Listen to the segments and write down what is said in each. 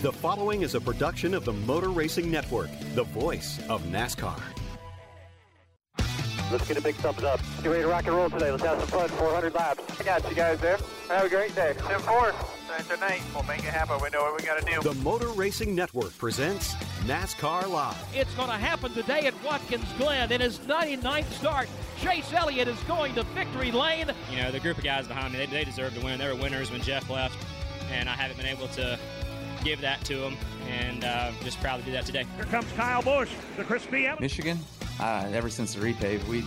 The following is a production of the Motor Racing Network, the voice of NASCAR. Let's get a big thumbs up. Get ready to rock and roll today. Let's have some fun. 400 laps. I got you guys there. Have a great day. 10 4. Tonight, we'll make it happen. We know what we got to do. The Motor Racing Network presents NASCAR Live. It's going to happen today at Watkins Glen in his 99th start. Chase Elliott is going to victory lane. You know, the group of guys behind me, they, they deserve to win. They were winners when Jeff left, and I haven't been able to give that to them, and uh, just proud to do that today. Here comes Kyle Busch, the crispy Em- Michigan, uh, ever since the repave, we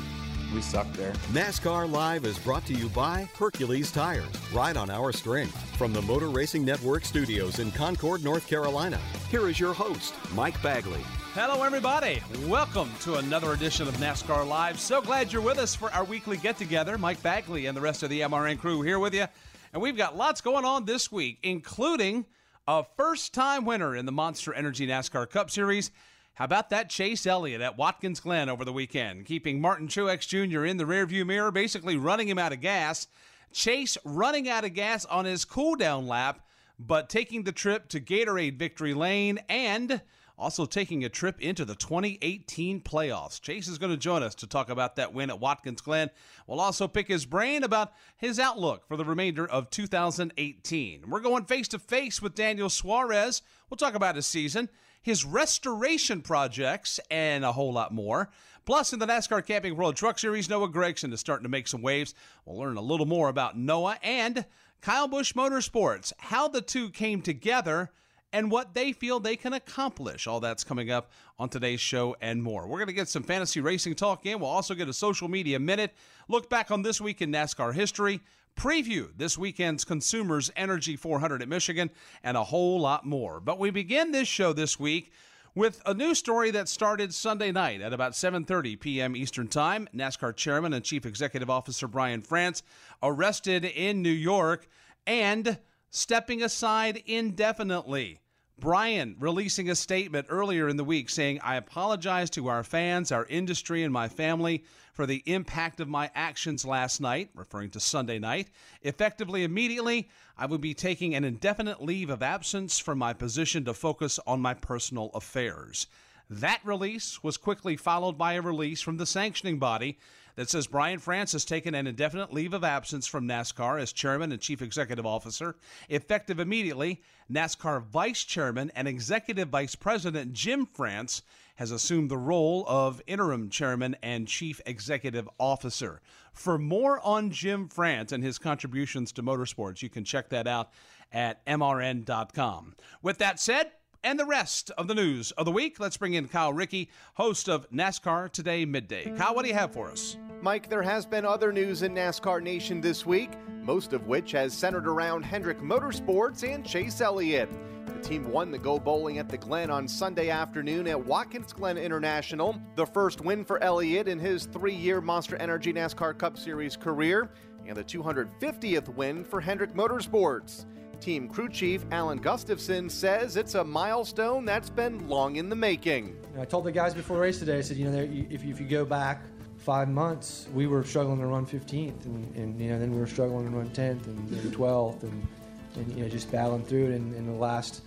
we sucked there. NASCAR Live is brought to you by Hercules Tires, right on our string. From the Motor Racing Network studios in Concord, North Carolina, here is your host, Mike Bagley. Hello, everybody. Welcome to another edition of NASCAR Live. So glad you're with us for our weekly get together. Mike Bagley and the rest of the MRN crew here with you. And we've got lots going on this week, including a first time winner in the Monster Energy NASCAR Cup Series. How about that Chase Elliott at Watkins Glen over the weekend, keeping Martin Truex Jr. in the rearview mirror, basically running him out of gas. Chase running out of gas on his cool down lap, but taking the trip to Gatorade Victory Lane and also taking a trip into the 2018 playoffs. Chase is going to join us to talk about that win at Watkins Glen. We'll also pick his brain about his outlook for the remainder of 2018. We're going face to face with Daniel Suarez. We'll talk about his season, his restoration projects, and a whole lot more. Plus, in the NASCAR Camping World Truck Series, Noah Gragson is starting to make some waves. We'll learn a little more about Noah and Kyle Busch Motorsports, how the two came together and what they feel they can accomplish. All that's coming up on today's show and more. We're going to get some fantasy racing talk in. We'll also get a social media minute, look back on this week in NASCAR history, preview this weekend's Consumers Energy 400 at Michigan, and a whole lot more. But we begin this show this week with a new story that started Sunday night at about 7:30 p.m. Eastern Time. NASCAR Chairman and Chief Executive Officer Brian France arrested in New York and stepping aside indefinitely. Brian releasing a statement earlier in the week saying, I apologize to our fans, our industry, and my family for the impact of my actions last night, referring to Sunday night. Effectively, immediately, I will be taking an indefinite leave of absence from my position to focus on my personal affairs. That release was quickly followed by a release from the sanctioning body that says Brian France has taken an indefinite leave of absence from NASCAR as chairman and chief executive officer. Effective immediately, NASCAR vice chairman and executive vice president Jim France has assumed the role of interim chairman and chief executive officer. For more on Jim France and his contributions to motorsports, you can check that out at mrn.com. With that said, and the rest of the news of the week. Let's bring in Kyle Rickey, host of NASCAR Today Midday. Kyle, what do you have for us? Mike, there has been other news in NASCAR Nation this week, most of which has centered around Hendrick Motorsports and Chase Elliott. The team won the Go Bowling at the Glen on Sunday afternoon at Watkins Glen International, the first win for Elliott in his three year Monster Energy NASCAR Cup Series career, and the 250th win for Hendrick Motorsports. Team crew chief Alan Gustafson says it's a milestone that's been long in the making. I told the guys before the race today, I said, you know, if, you go back five months, we were struggling to run 15th, and, and you know, then we were struggling to run 10th and, and 12th, and, and you know, just battling through it. And in the last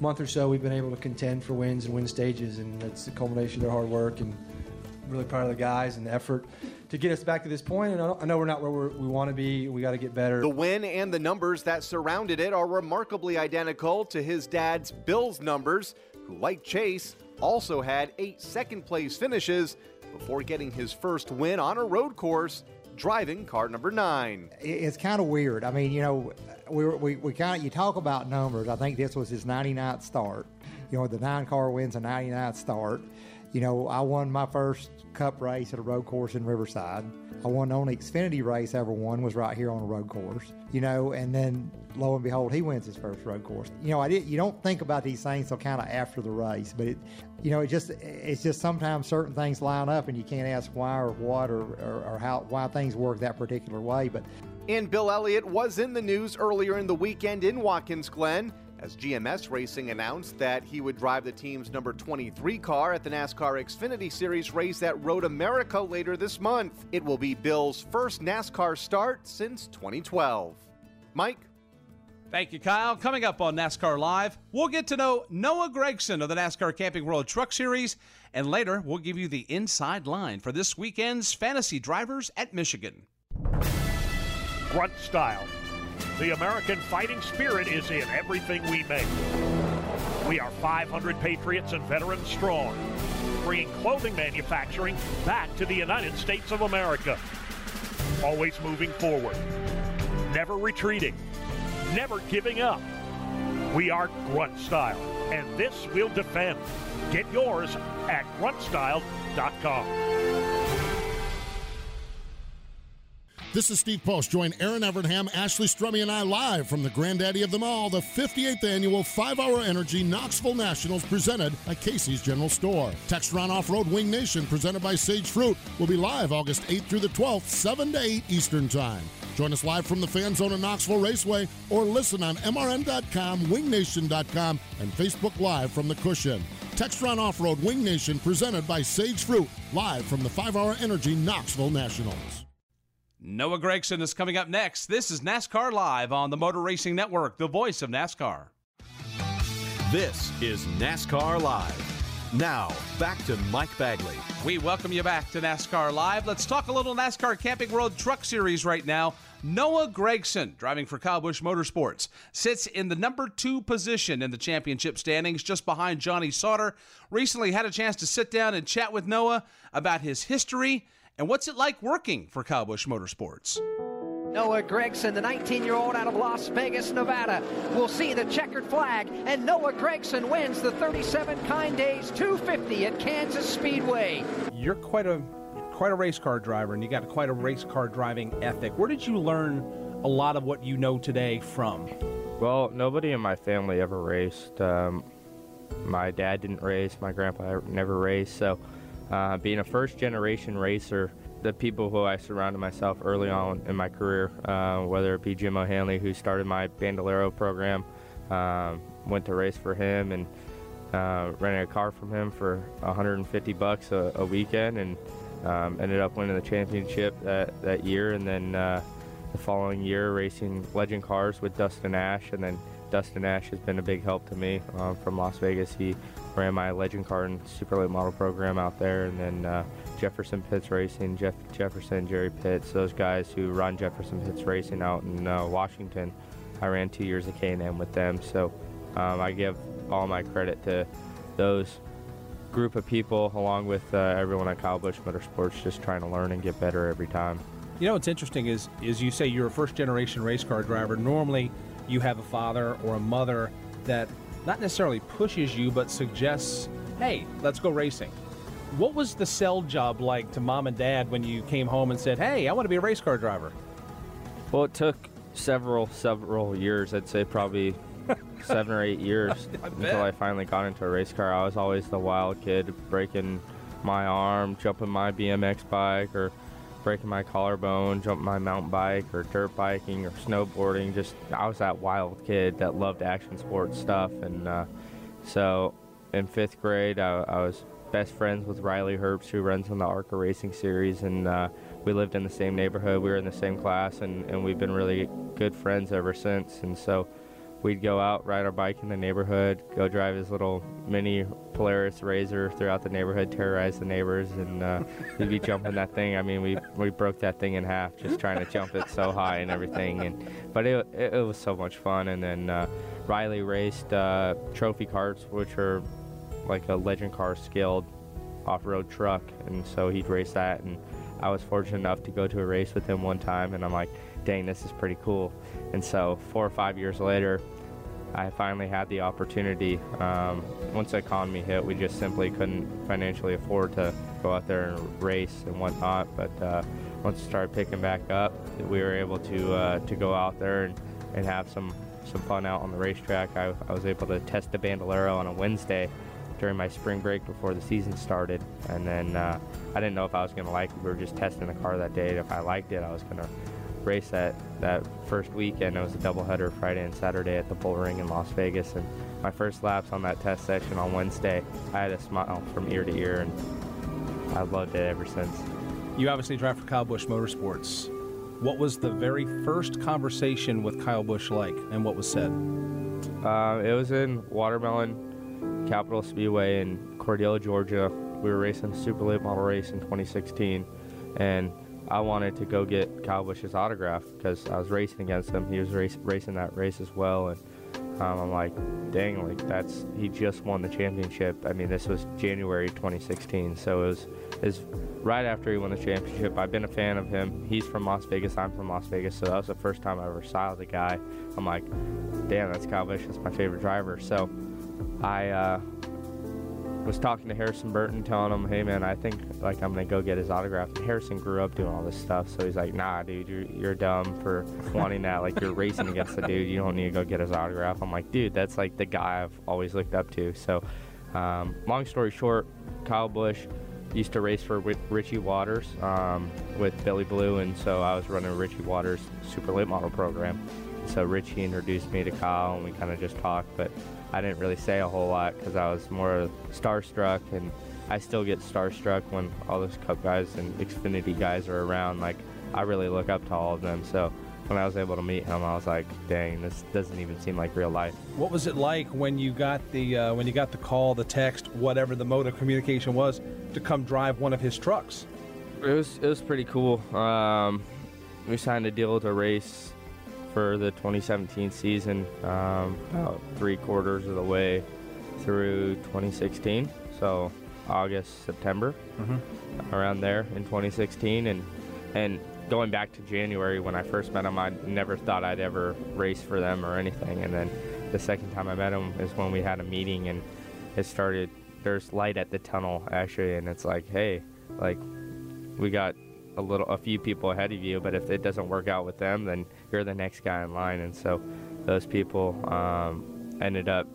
month or so, we've been able to contend for wins and win stages, and that's the culmination of their hard work. And really proud of the guys and the effort to get us back to this point. And I know we're not where we're, we want to be. We got to get better. The win and the numbers that surrounded it are remarkably identical to his dad's Bills numbers, who, like Chase, also had eight second place finishes before getting his first win on a road course driving car number nine. It's kind of weird. I mean, you know, we, we, we kind of, you talk about numbers. I think this was his 99th start. You know, the nine car wins a 99th start. You know, I won my first cup race at a road course in Riverside. I won the only Xfinity race I ever won was right here on a road course. You know, and then lo and behold, he wins his first road course. You know, I did. You don't think about these things until kind of after the race, but it, you know, it just it's just sometimes certain things line up and you can't ask why or what or, or, or how why things work that particular way. But And Bill Elliott was in the news earlier in the weekend in Watkins Glen as GMS Racing announced that he would drive the team's number 23 car at the NASCAR Xfinity Series race at Road America later this month. It will be Bill's first NASCAR start since 2012. Mike? Thank you, Kyle. Coming up on NASCAR Live, we'll get to know Noah Gragson of the NASCAR Camping World Truck Series, and later we'll give you the inside line for this weekend's fantasy drivers at Michigan. Grunt style. The American fighting spirit is in everything we make. We are 500 patriots and veterans strong, bringing clothing manufacturing back to the United States of America. Always moving forward, never retreating, never giving up. We are Grunt Style, and this we'll defend. Get yours at gruntstyle.com. This is Steve Post. Join Aaron Evernham, Ashley Strummy, and I live from the granddaddy of them all, the 58th annual 5 Hour Energy Knoxville Nationals presented by Casey's General Store. Textron Off Road Wing Nation presented by Sage Fruit will be live August 8th through the 12th, 7 to 8 Eastern Time. Join us live from the Fan Zone at Knoxville Raceway or listen on MRN.com, WingNation.com, and Facebook Live from the Cushion. Textron Off Road Wing Nation presented by Sage Fruit, live from the 5 Hour Energy Knoxville Nationals. Noah Gragson is coming up next. This is NASCAR Live on the Motor Racing Network, the voice of NASCAR. This is NASCAR Live. Now, back to Mike Bagley. We welcome you back to NASCAR Live. Let's talk a little NASCAR Camping World Truck Series right now. Noah Gragson, driving for Kyle Busch Motorsports, sits in the number two position in the championship standings, just behind Johnny Sauter. Recently had a chance to sit down and chat with Noah about his history and what's it like working for Kyle Busch Motorsports. Noah Gragson, the 19 year old out of Las Vegas, Nevada, will see the checkered flag, and Noah Gragson wins the 37 Kind Days 250 at Kansas Speedway. You're quite a quite a race car driver, and you got quite a race car driving ethic. Where did you learn a lot of what you know today from? Well, nobody in my family ever raced. Um, my dad didn't race. My grandpa never raced. So, uh, being a first generation racer, the people who I surrounded myself early on in my career, uh, whether it be Jim O'Hanley, who started my Bandolero program, um, went to race for him and uh, rented a car from him for 150 bucks a, a weekend, and um, ended up winning the championship that, that year. And then uh, the following year, racing legend cars with Dustin Ash, and then Dustin Ash has been a big help to me um, from Las Vegas. He ran my legend car and super late model program out there, and then uh, Jefferson Pitts Racing, Jeff Jefferson, Jerry Pitts, those guys who run Jefferson Pitts Racing out in uh, Washington. I ran two years of K&N with them, so um, I give all my credit to those group of people, along with uh, everyone at Kyle Busch Motorsports, just trying to learn and get better every time. You know what's interesting is is you say you're a first generation race car driver. Normally, you have a father or a mother that not necessarily pushes you, but suggests, "Hey, let's go racing." What was the sell job like to mom and dad when you came home and said, "Hey, I want to be a race car driver"? Well, it took several several years. I'd say probably seven or eight years until I finally got into a race car. I was always the wild kid, breaking my arm, jumping my BMX bike, or breaking my collarbone, jumping my mountain bike, or dirt biking, or snowboarding. Just I was that wild kid that loved action sports stuff, and uh, so in fifth grade, I, I, was best friends with Riley Herbst, who runs on the ARCA Racing Series, and uh, we lived in the same neighborhood. We were in the same class, and, and we've been really good friends ever since. And so we'd go out, ride our bike in the neighborhood, go drive his little mini Polaris Razor throughout the neighborhood, terrorize the neighbors, and uh, we'd be jumping that thing. I mean, we we broke that thing in half just trying to jump it so high and everything. And but it it, it was so much fun. And then uh, Riley raced uh, trophy cars, which are like a legend car scaled off-road truck, and so he'd race that. And I was fortunate enough to go to a race with him one time, and I'm like, dang, this is pretty cool. And so four or five years later, I finally had the opportunity. Um, once the economy hit, we just simply couldn't financially afford to go out there and race and whatnot. But uh, once it started picking back up, we were able to uh, to go out there and, and have some some fun out on the racetrack. I, I was able to test the Bandolero on a Wednesday during my spring break before the season started, and then uh, I didn't know if I was going to like it. We were just testing the car that day. If I liked it, I was going to race that that first weekend. It was a doubleheader Friday and Saturday at the Bull Ring in Las Vegas, and my first laps on that test session on Wednesday, I had a smile from ear to ear, and I've loved it ever since. You obviously drive for Kyle Busch Motorsports. What was the very first conversation with Kyle Busch like, and what was said? Uh, it was in Watermelon Capital Speedway in Cordelia, Georgia. We were racing a super late model race in 2016, and I wanted to go get Kyle Busch's autograph because I was racing against him. He was race, racing that race as well, and um, I'm like, dang, like that's he just won the championship. I mean, this was January 2016, so it was right after he won the championship. I've been a fan of him. He's from Las Vegas. I'm from Las Vegas, so that was the first time I ever saw the guy. I'm like, damn, that's Kyle Busch. That's my favorite driver. So I uh, was talking to Harrison Burton, telling him, "Hey man, I think like I'm gonna go get his autograph." And Harrison grew up doing all this stuff, so he's like, "Nah, dude, you're, you're dumb for wanting that. Like you're racing against the dude. You don't need to go get his autograph." I'm like, "Dude, that's like the guy I've always looked up to." So, um, long story short, Kyle Busch used to race for Richie Wauters um, with Billy Blue, and so I was running Richie Wauters' super late model program. So Richie introduced me to Kyle, and we kind of just talked, but I didn't really say a whole lot because I was more starstruck, and I still get starstruck when all those Cup guys and Xfinity guys are around. Like I really look up to all of them. So when I was able to meet him, I was like, "Dang, this doesn't even seem like real life." What was it like when you got the uh, when you got the call, the text, whatever the mode of communication was, to come drive one of his trucks? It was it was pretty cool. Um, we signed a deal to race for the 2017 season, um, about three quarters of the way through 2016. So August, September, mm-hmm. around there in 2016, and and going back to January when I first met him, I never thought I'd ever race for them or anything. And then the second time I met him is when we had a meeting, and it started. There's light at the tunnel actually, and it's like, hey, like we got a little a few people ahead of you but if it doesn't work out with them then you're the next guy in line and so those people um, ended up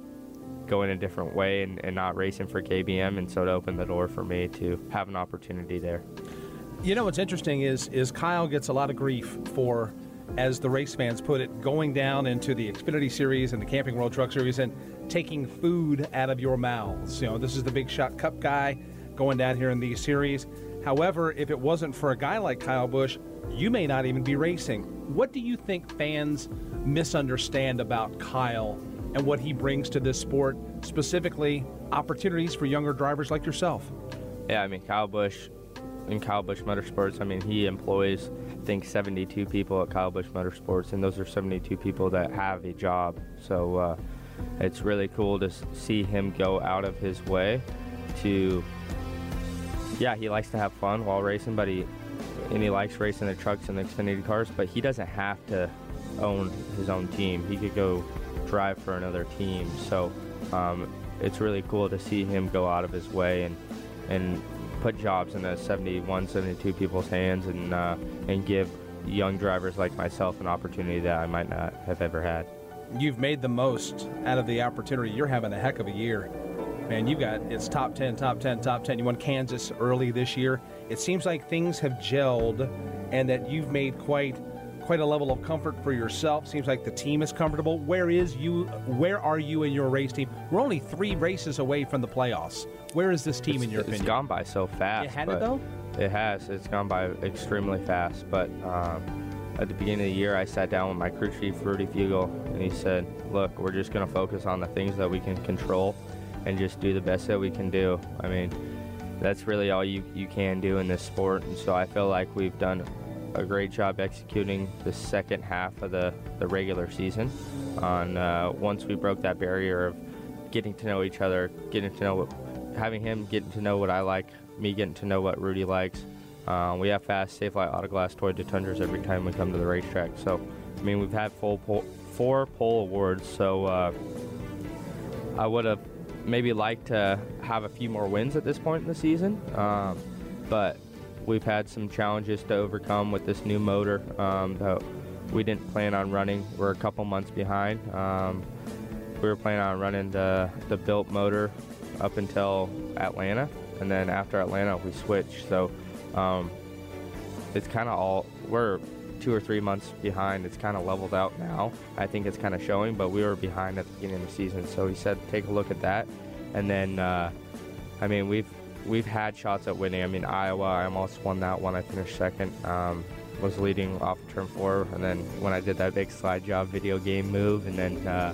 going a different way and, and not racing for KBM and so it opened the door for me to have an opportunity there you know what's interesting is is Kyle gets a lot of grief for as the race fans put it, going down into the Xfinity Series and the Camping World Truck Series and taking food out of your mouths. You know, this is the Big Shot Cup guy going down here in these series. However, if it wasn't for a guy like Kyle Busch, you may not even be racing. What do you think fans misunderstand about Kyle and what he brings to this sport, specifically opportunities for younger drivers like yourself? Yeah, I mean, Kyle Busch in Kyle Busch Motorsports, I mean, he employs, I think, 72 people at Kyle Busch Motorsports, and those are 72 people that have a job. So uh, it's really cool to see him go out of his way to yeah, he likes to have fun while racing, but he and he likes racing the trucks and the Xfinity cars, but he doesn't have to own his own team. He could go drive for another team. So um, it's really cool to see him go out of his way and and put jobs in the 71, 72 people's hands and uh, and give young drivers like myself an opportunity that I might not have ever had. You've made the most out of the opportunity. You're having a heck of a year man, you got it's top 10, top 10, top 10. You won Kansas early this year. It seems like things have gelled and that you've made quite quite a level of comfort for yourself. Seems like the team is comfortable. Where is you where are you in your race team? We're only 3 races away from the playoffs. Where is this team it's, in your it's opinion? It's gone by so fast. It had it though? It has. It's gone by extremely fast, but um, at the beginning of the year, I sat down with my crew chief, Rudy Fugle, and he said, Look, we're just going to focus on the things that we can control and just do the best that we can do. I mean, that's really all you, you can do in this sport. And so I feel like we've done a great job executing the second half of the, the regular season. On uh, once we broke that barrier of getting to know each other, getting to know what, having him getting to know what I like, me getting to know what Rudy likes. Um, we have fast, Safelite Autoglass Toyota Tundras every time we come to the racetrack. So, I mean, we've had full four pole awards, so uh, I would have maybe like to have a few more wins at this point in the season. Um, but we've had some challenges to overcome with this new motor um, that we didn't plan on running. We're a couple months behind. Um, we were planning on running the, the built motor up until Atlanta, and then after Atlanta, we switched. So um, it's kind of all, we're two or three months behind. It's kind of leveled out now. I think it's kind of showing, but we were behind at the beginning of the season. So he said, take a look at that. And then, uh, I mean, we've we've had shots at winning. I mean, Iowa, I almost won that one. I finished second. Um, was leading off turn four, and then when I did that big slide job video game move, and then uh,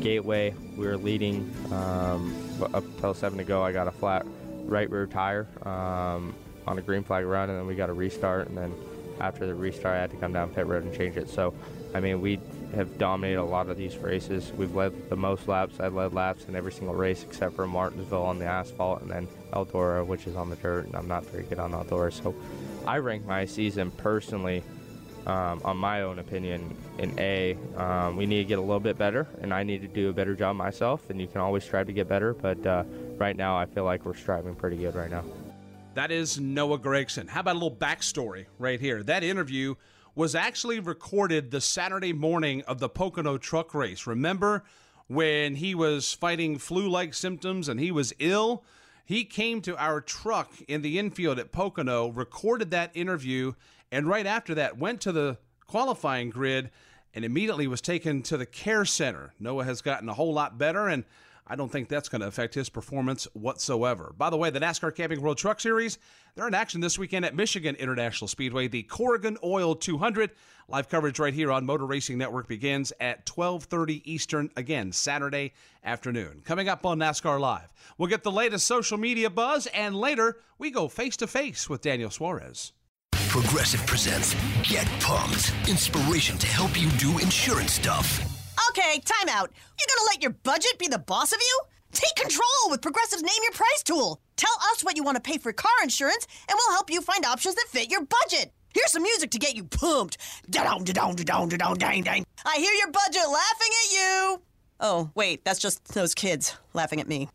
Gateway, we were leading um, up till seven to go. I got a flat right rear tire um, on a green flag run, and then we got a restart, and then after the restart, I had to come down pit road and change it. So, I mean, we have dominated a lot of these races. We've led the most laps. I led laps in every single race except for Martinsville on the asphalt, and then Eldora, which is on the dirt, and I'm not very good on Eldora. So, I rank my season personally, um, on my own opinion, in A. Um, we need to get a little bit better, and I need to do a better job myself. And you can always strive to get better, but uh, right now, I feel like we're striving pretty good right now. That is Noah Gragson. How about a little backstory right here? That interview was actually recorded the Saturday morning of the Pocono truck race. Remember when he was fighting flu like symptoms and he was ill? He came to our truck in the infield at Pocono, recorded that interview, and right after that went to the qualifying grid and immediately was taken to the care center. Noah has gotten a whole lot better and I don't think that's going to affect his performance whatsoever. By the way, the NASCAR Camping World Truck Series, they're in action this weekend at Michigan International Speedway. The Corrigan Oil 200 live coverage right here on Motor Racing Network begins at 12:30 Eastern again Saturday afternoon. Coming up on NASCAR Live, we'll get the latest social media buzz and later we go face to face with Daniel Suarez. Progressive presents Get Pumped. Inspiration to help you do insurance stuff. Okay, time out. You're gonna let your budget be the boss of you? Take control with Progressive's Name Your Price tool. Tell us what you want to pay for car insurance, and we'll help you find options that fit your budget. Here's some music to get you pumped. Da-dong, da-dong, da-dong, da-dong, dang, dang. I hear your budget laughing at you. Oh, wait, that's just those kids laughing at me.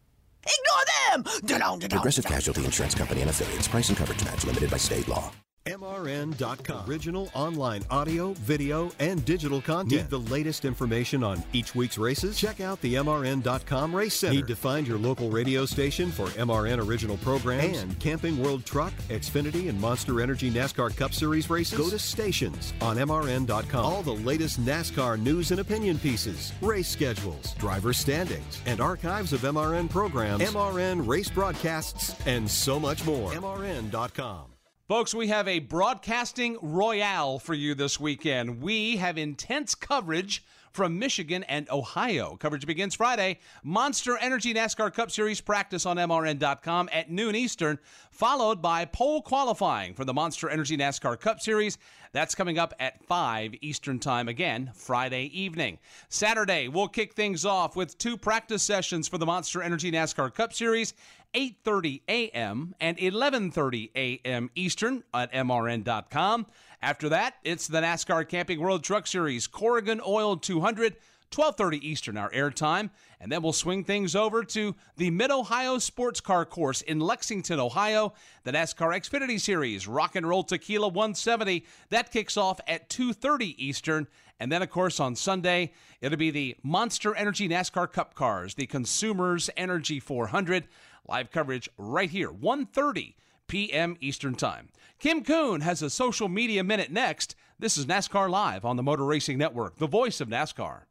Ignore them! Da-dong, da-dong, Progressive. Casualty Insurance Company and affiliates. Price and coverage match limited by state law. MRN.com. Original online audio, video, and digital content. Need the latest information on each week's races? Check out the MRN.com Race Center. Need to find your local radio station for MRN original programs and Camping World Truck, Xfinity, and Monster Energy NASCAR Cup Series races? Go to stations on MRN.com. All the latest NASCAR news and opinion pieces, race schedules, driver standings, and archives of MRN programs, MRN race broadcasts, and so much more. MRN.com. Folks, we have a broadcasting royale for you this weekend. We have intense coverage from Michigan and Ohio. Coverage begins Friday. Monster Energy NASCAR Cup Series practice on MRN.com at noon Eastern, followed by pole qualifying for the Monster Energy NASCAR Cup Series. That's coming up at 5 Eastern Time again, Friday evening. Saturday, we'll kick things off with two practice sessions for the Monster Energy NASCAR Cup Series 8:30 a.m. and 11:30 a.m. Eastern at mrn.com. After that, it's the NASCAR Camping World Truck Series Corrigan Oil 200 12:30 Eastern our airtime, and then we'll swing things over to the Mid Ohio Sports Car Course in Lexington, Ohio. The NASCAR Xfinity Series Rock and Roll Tequila 170 that kicks off at 2:30 Eastern, and then of course on Sunday it'll be the Monster Energy NASCAR Cup Cars, the Consumers Energy 400 live coverage right here 1:30 p.m. Eastern Time. Kim Coon has a social media minute next. This is NASCAR Live on the Motor Racing Network, the voice of NASCAR.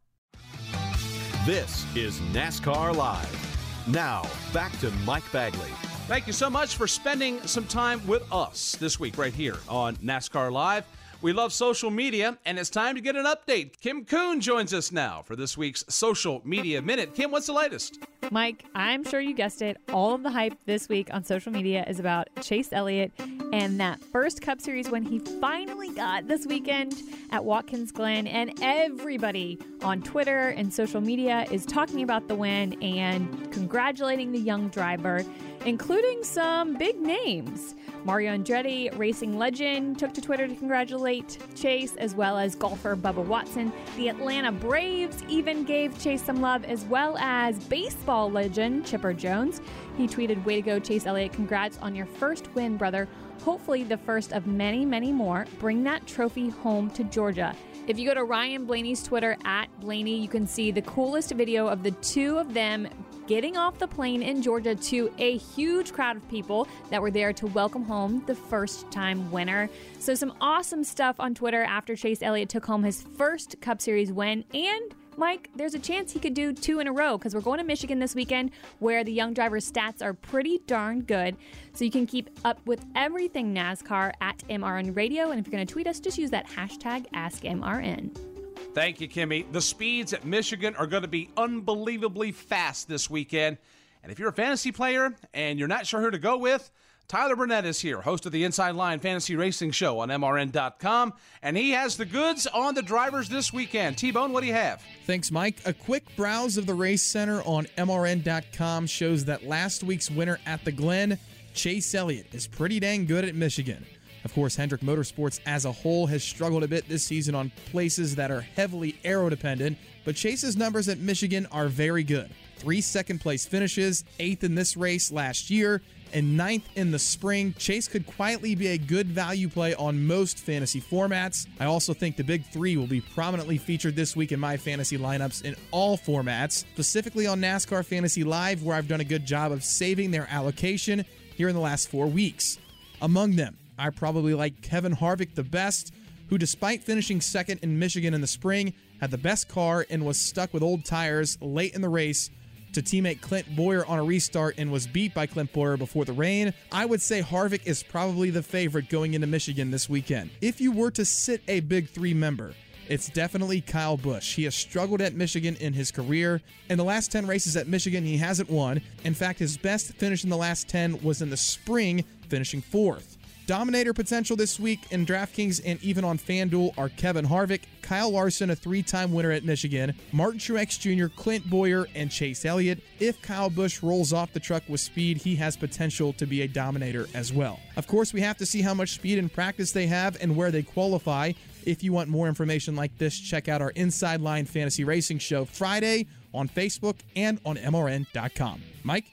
This is NASCAR Live. Now, back to Mike Bagley. Thank you so much for spending some time with us this week, right here on NASCAR Live. We love social media, and it's time to get an update. Kim Coon joins us now for this week's Social Media Minute. Kim, what's the latest? Mike, I'm sure you guessed it. All of the hype this week on social media is about Chase Elliott and that first Cup Series when he finally got this weekend at Watkins Glen. And everybody on Twitter and social media is talking about the win and congratulating the young driver. Including some big names. Mario Andretti, racing legend, took to Twitter to congratulate Chase, as well as golfer Bubba Watson. The Atlanta Braves even gave Chase some love, as well as baseball legend Chipper Jones. He tweeted, Way to go, Chase Elliott. Congrats on your first win, brother. Hopefully, the first of many, many more. Bring that trophy home to Georgia. If you go to Ryan Blaney's Twitter at Blaney, you can see the coolest video of the two of them getting off the plane in Georgia to a huge crowd of people that were there to welcome home the first time winner. So, some awesome stuff on Twitter after Chase Elliott took home his first Cup Series win and Mike, there's a chance he could do two in a row because we're going to Michigan this weekend where the young driver's stats are pretty darn good. So you can keep up with everything NASCAR at MRN Radio. And if you're going to tweet us, just use that hashtag AskMRN. Thank you, Kimmy. The speeds at Michigan are going to be unbelievably fast this weekend. And if you're a fantasy player and you're not sure who to go with, Tyler Burnett is here, host of the Inside Line Fantasy Racing Show on MRN.com, and he has the goods on the drivers this weekend. T Bone, what do you have? Thanks, Mike. A quick browse of the race center on MRN.com shows that last week's winner at the Glen, Chase Elliott, is pretty dang good at Michigan. Of course, Hendrick Motorsports as a whole has struggled a bit this season on places that are heavily aero dependent, but Chase's numbers at Michigan are very good. Three second place finishes, eighth in this race last year, and ninth in the spring. Chase could quietly be a good value play on most fantasy formats. I also think the big three will be prominently featured this week in my fantasy lineups in all formats, specifically on NASCAR Fantasy Live, where I've done a good job of saving their allocation here in the last four weeks. Among them, I probably like Kevin Harvick the best, who, despite finishing second in Michigan in the spring, had the best car and was stuck with old tires late in the race to teammate Clint Bowyer on a restart and was beat by Clint Bowyer before the rain. I would say Harvick is probably the favorite going into Michigan this weekend. If you were to sit a Big Three member, it's definitely Kyle Busch. He has struggled at Michigan in his career. In the last 10 races at Michigan, he hasn't won. In fact, his best finish in the last 10 was in the spring, finishing fourth. Dominator potential this week in DraftKings and even on FanDuel are Kevin Harvick, Kyle Larson, a three time winner at Michigan, Martin Truex Jr., Clint Bowyer, and Chase Elliott. If Kyle Busch rolls off the truck with speed, he has potential to be a dominator as well. Of course, we have to see how much speed and practice they have and where they qualify. If you want more information like this, check out our Inside Line Fantasy Racing Show Friday on Facebook and on MRN.com. Mike?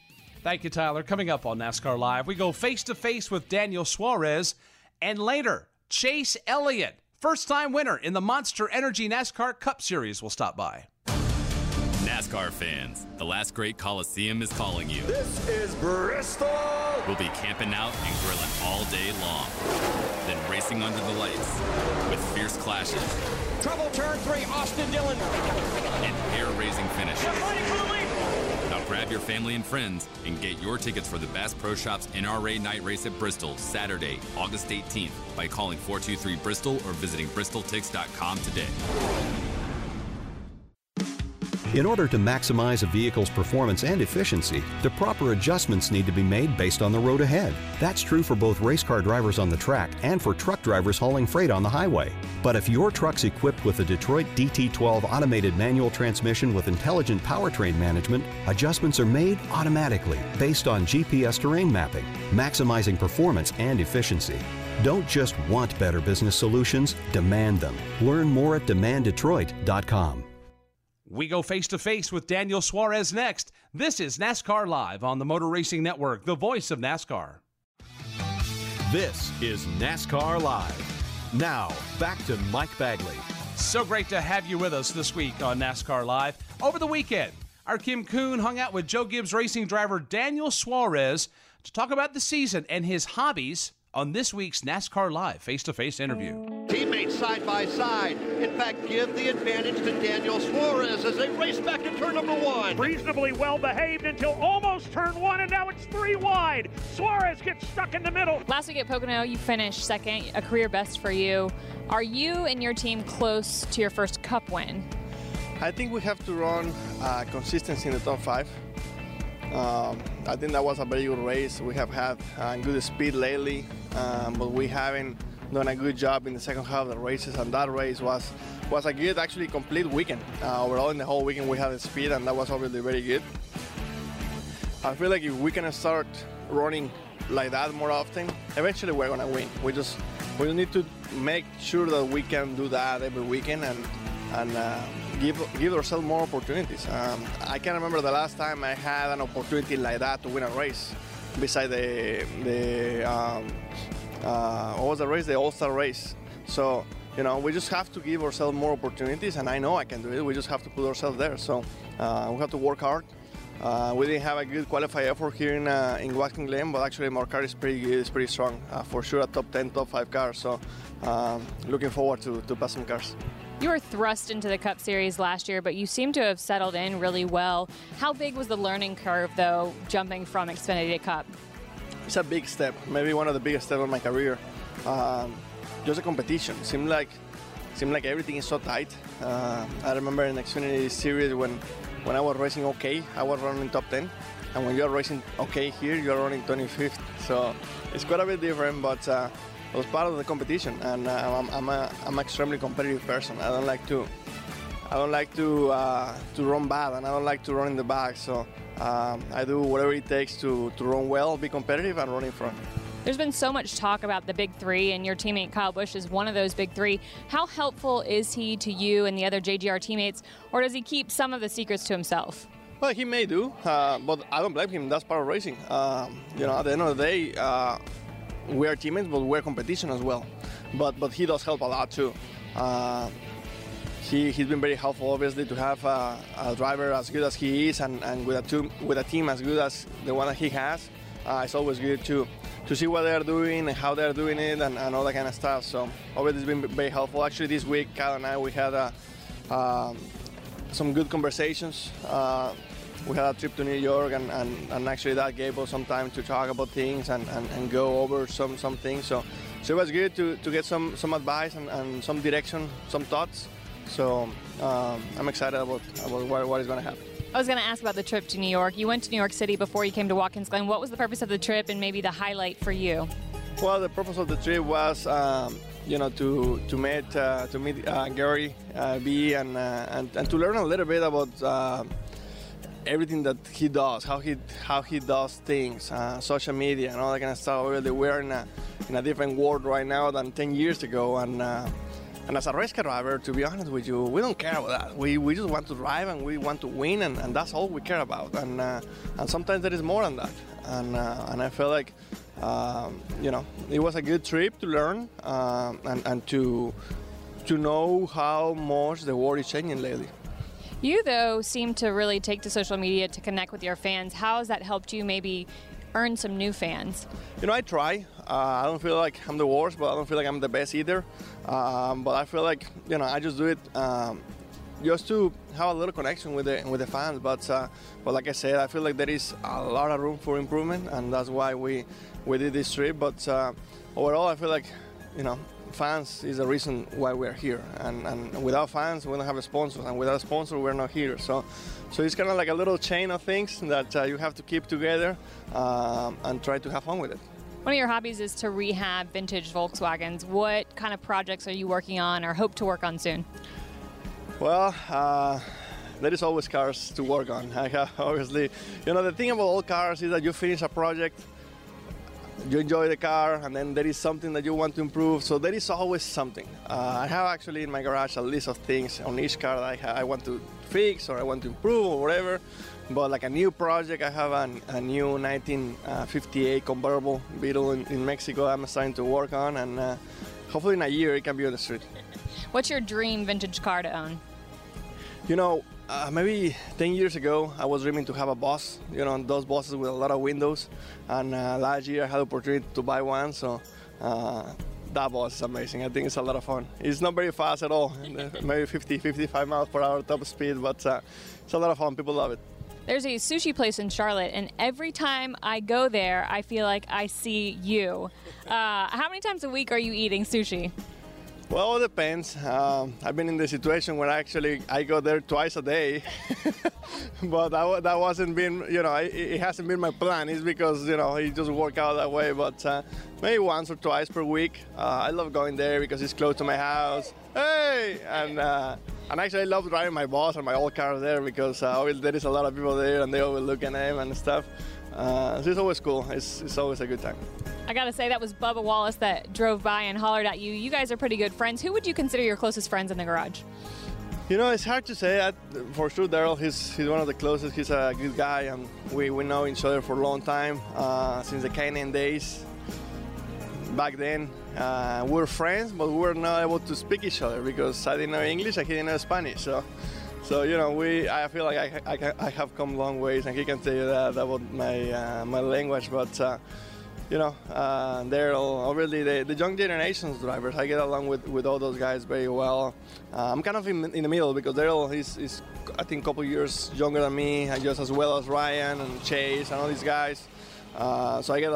Thank you, Tyler. Coming up on NASCAR Live, we go face to face with Daniel Suarez and later, Chase Elliott, first time winner in the Monster Energy NASCAR Cup Series, will stop by. NASCAR fans, the last great Coliseum is calling you. This is Bristol! We'll be camping out and grilling all day long. Then racing under the lights with fierce clashes. Trouble turn three, Austin Dillon. And hair-raising finishes. Grab your family and friends and get your tickets for the Bass Pro Shops NRA Night Race at Bristol Saturday, August 18th by calling 423 Bristol or visiting bristoltix.com today. In order to maximize a vehicle's performance and efficiency, the proper adjustments need to be made based on the road ahead. That's true for both race car drivers on the track and for truck drivers hauling freight on the highway. But if your truck's equipped with the Detroit DT12 automated manual transmission with intelligent powertrain management, adjustments are made automatically based on GPS terrain mapping, maximizing performance and efficiency. Don't just want better business solutions, demand them. Learn more at demanddetroit.com. We go face to face with Daniel Suarez next. This is NASCAR Live on the Motor Racing Network, the voice of NASCAR. This is NASCAR Live. Now, back to Mike Bagley. So great to have you with us this week on NASCAR Live. Over the weekend, our Kim Coon hung out with Joe Gibbs racing driver Daniel Suarez to talk about the season and his hobbies on this week's NASCAR Live face to face interview. Teammates side by side. In fact, give the advantage to Daniel Suarez as they race back to turn number one. Reasonably well behaved until almost turn one, and now it's three wide. Suarez gets stuck in the middle. Last week at Pocono, you finished second, a career best for you. Are you and your team close to your first cup win? I think we have to run uh, consistency in the top five. Um, I think that was a very good race. We have had uh, good speed lately, um, but we haven't done a good job in the second half of the races. And that race was was a good, actually complete weekend. Uh, overall, in the whole weekend, we had speed, and that was obviously very good. I feel like if we can start running like that more often, eventually we're gonna win. We just we need to make sure that we can do that every weekend and and uh, give give ourselves more opportunities. Um, I can't remember the last time I had an opportunity like that to win a race, beside the the um, uh, what was the race? The All Star race. So you know we just have to give ourselves more opportunities, and I know I can do it. We just have to put ourselves there. So uh, we have to work hard. Uh, we didn't have a good qualify effort here in uh, in Watkins Glen, but actually our car is pretty good, it's pretty strong. Uh, for sure, a top 10, top 5 car. So um, looking forward to, to pass some cars. You were thrust into the Cup Series last year, but you seem to have settled in really well. How big was the learning curve, though, jumping from Xfinity to Cup? It's a big step, maybe one of the biggest steps of my career. Um, just a competition. Seemed like seemed like everything is so tight. Uh, I remember in Xfinity Series when when I was racing okay, I was running top 10. And when you're racing okay here, you're running 25th. So it's quite a bit different, but uh, it was part of the competition. And uh, I'm, I'm, a, I'm an extremely competitive person. I don't like to I don't like to uh, to run bad, and I don't like to run in the back. So um, I do whatever it takes to, to run well, be competitive, and run in front. There's been so much talk about the big three, and your teammate Kyle Busch is one of those big three. How helpful is he to you and the other JGR teammates, or does he keep some of the secrets to himself? Well, he may do, uh, but I don't blame him. That's part of racing. Um, you know, at the end of the day, uh, we are teammates, but we're competition as well. But but he does help a lot too. Uh, he, he's been very helpful, obviously, to have a, a driver as good as he is and, and with, a team, with a team as good as the one that he has. Uh, it's always good to to see what they're doing and how they're doing it and, and all that kind of stuff. So obviously it's been very helpful. Actually, this week, Kyle and I, we had a, um, some good conversations. Uh, we had a trip to New York, and, and, and, actually that gave us some time to talk about things and, and, and go over some, some things. So, so it was good to, to get some, some advice and, and some direction, some thoughts. So um, I'm excited about, about what, what is going to happen. I was going to ask about the trip to New York. You went to New York City before you came to Watkins Glen. What was the purpose of the trip and maybe the highlight for you? Well, the purpose of the trip was, um, you know, to to meet uh, to meet uh, Gary uh, Vee and, uh, and, and to learn a little bit about uh, everything that he does, how he how he does things, uh, social media and all that kind of stuff. Really, we're in a in a different world right now than 10 years ago, and and as a race car driver, to be honest with you, we don't care about that. We, we just want to drive and we want to win, and, and that's all we care about. And uh, and sometimes there is more than that. And uh, and I feel like um, you know it was a good trip to learn um, and and to to know how much the world is changing lately. You though seem to really take to social media to connect with your fans. How has that helped you maybe earn some new fans? You know, I try. Uh, I don't feel like I'm the worst, but I don't feel like I'm the best either. Um, but I feel like you know I just do it um, just to have a little connection with the with the fans. But uh, but like I said, I feel like there is a lot of room for improvement, and that's why we we did this trip. But uh, overall, I feel like you know fans is the reason why we're here. And, and without fans, we don't have a sponsor, and without a sponsor, we're not here. So, so it's kind of like a little chain of things that uh, you have to keep together um, and try to have fun with it. One of your hobbies is to rehab vintage Volkswagens. What kind of projects are you working on or hope to work on soon? Well, uh, there is always cars to work on. I have, obviously, you know, the thing about old cars is that you finish a project, you enjoy the car, and then there is something that you want to improve. So there is always something. Uh, I have actually in my garage a list of things on each car that I, I want to fix or I want to improve or whatever. But like a new project, I have an, a new 1958 convertible Beetle in, in, Mexico I'm starting to work on, and uh, hopefully in a year it can be on the street. What's your dream vintage car to own? You know, uh, maybe 10 years ago, I was dreaming to have a bus, you know, those buses with a lot of windows. And uh, last year I had the opportunity to buy one, so uh, that bus is amazing. I think it's a lot of fun. It's not very fast at all, maybe 50, 55 miles per hour top speed, but uh, it's a lot of fun. People love it. There's a sushi place in Charlotte, and every time I go there, I feel like I see you. Uh, how many times a week are you eating sushi? Well, it depends. Um, I've been in the situation where actually I go there twice a day, but that, that wasn't been, you know, it, it, hasn't been my plan. It's because, you know, it just work out that way. But uh, maybe once or twice per week. Uh, I love going there because it's close to my house. Hey! And, uh, and actually I love driving my boss and my old car there because uh, there is a lot of people there and they always look at him and stuff. Uh, so it's always cool. It's, it's always a good time. I gotta say that was Bubba Wallace that drove by and hollered at you. You guys are pretty good friends. Who would you consider your closest friends in the garage? You know, it's hard to say. I, for sure, Darrell, he's, he's one of the closest. He's a good guy, and we, we know each other for a long time, uh, since the K&N days. Back then, uh, we were friends, but we were not able to speak each other because I didn't know English and he didn't know Spanish. So, so you know, we I feel like I, I, I have come long ways, and he can tell you that about my uh, my language. But uh, you know, uh, they're all really the, the young generation's drivers. I get along with, with all those guys very well. Uh, I'm kind of in, in the middle because Darrell is, is I think a couple years younger than me, and just as well as Ryan and Chase and all these guys. Uh, so I get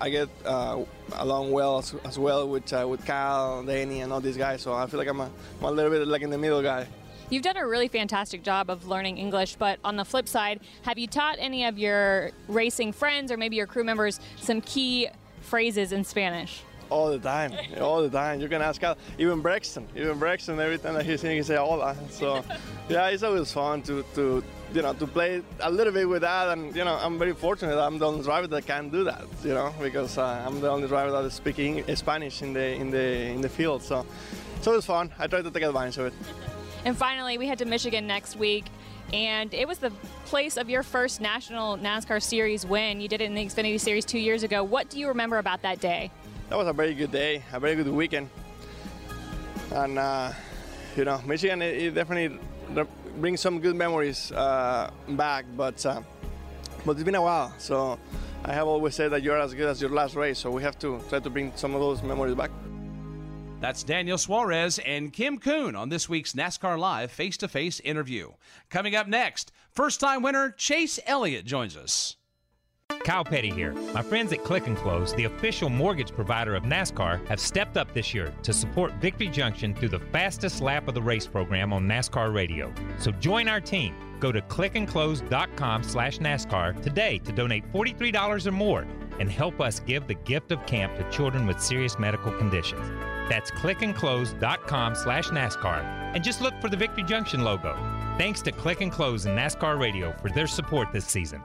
I get uh, along well as, as well with with Kyle, Danny, and all these guys. So I feel like I'm a, I'm a little bit like in the middle guy. You've done a really fantastic job of learning English, but on the flip side, have you taught any of your racing friends or maybe your crew members some key phrases in Spanish? All the time, all the time. You can ask Kyle, even Brexton, even Brexton. Every time that he's singing, he say hola. So, yeah, it's always fun to, to you know to play a little bit with that. And you know, I'm very fortunate. I'm the only driver that can do that. You know, because uh, I'm the only driver that is speaking Spanish in the in the in the field. So, so it's fun. I try to take advantage of it. And finally, we head to Michigan next week, and it was the place of your first national NASCAR Series win. You did it in the Xfinity Series two years ago. What do you remember about that day? That was a very good day, a very good weekend, and uh, you know, Michigan it, it definitely brings some good memories uh, back, but uh, but it's been a while, so. I have always said that you're as good as your last race, so we have to try to bring some of those memories back. That's Daniel Suarez and Kim Coon on this week's NASCAR Live face to face interview. Coming up next, first time winner Chase Elliott joins us. Kyle Petty here. My friends at Click and Close, the official mortgage provider of NASCAR, have stepped up this year to support Victory Junction through the fastest lap of the race program on NASCAR radio. So join our team. Go to clickandclose.com slash NASCAR today to donate $43 or more and help us give the gift of camp to children with serious medical conditions. That's clickandclose.com slash NASCAR. And just look for the Victory Junction logo. Thanks to Click and Close and NASCAR Radio for their support this season.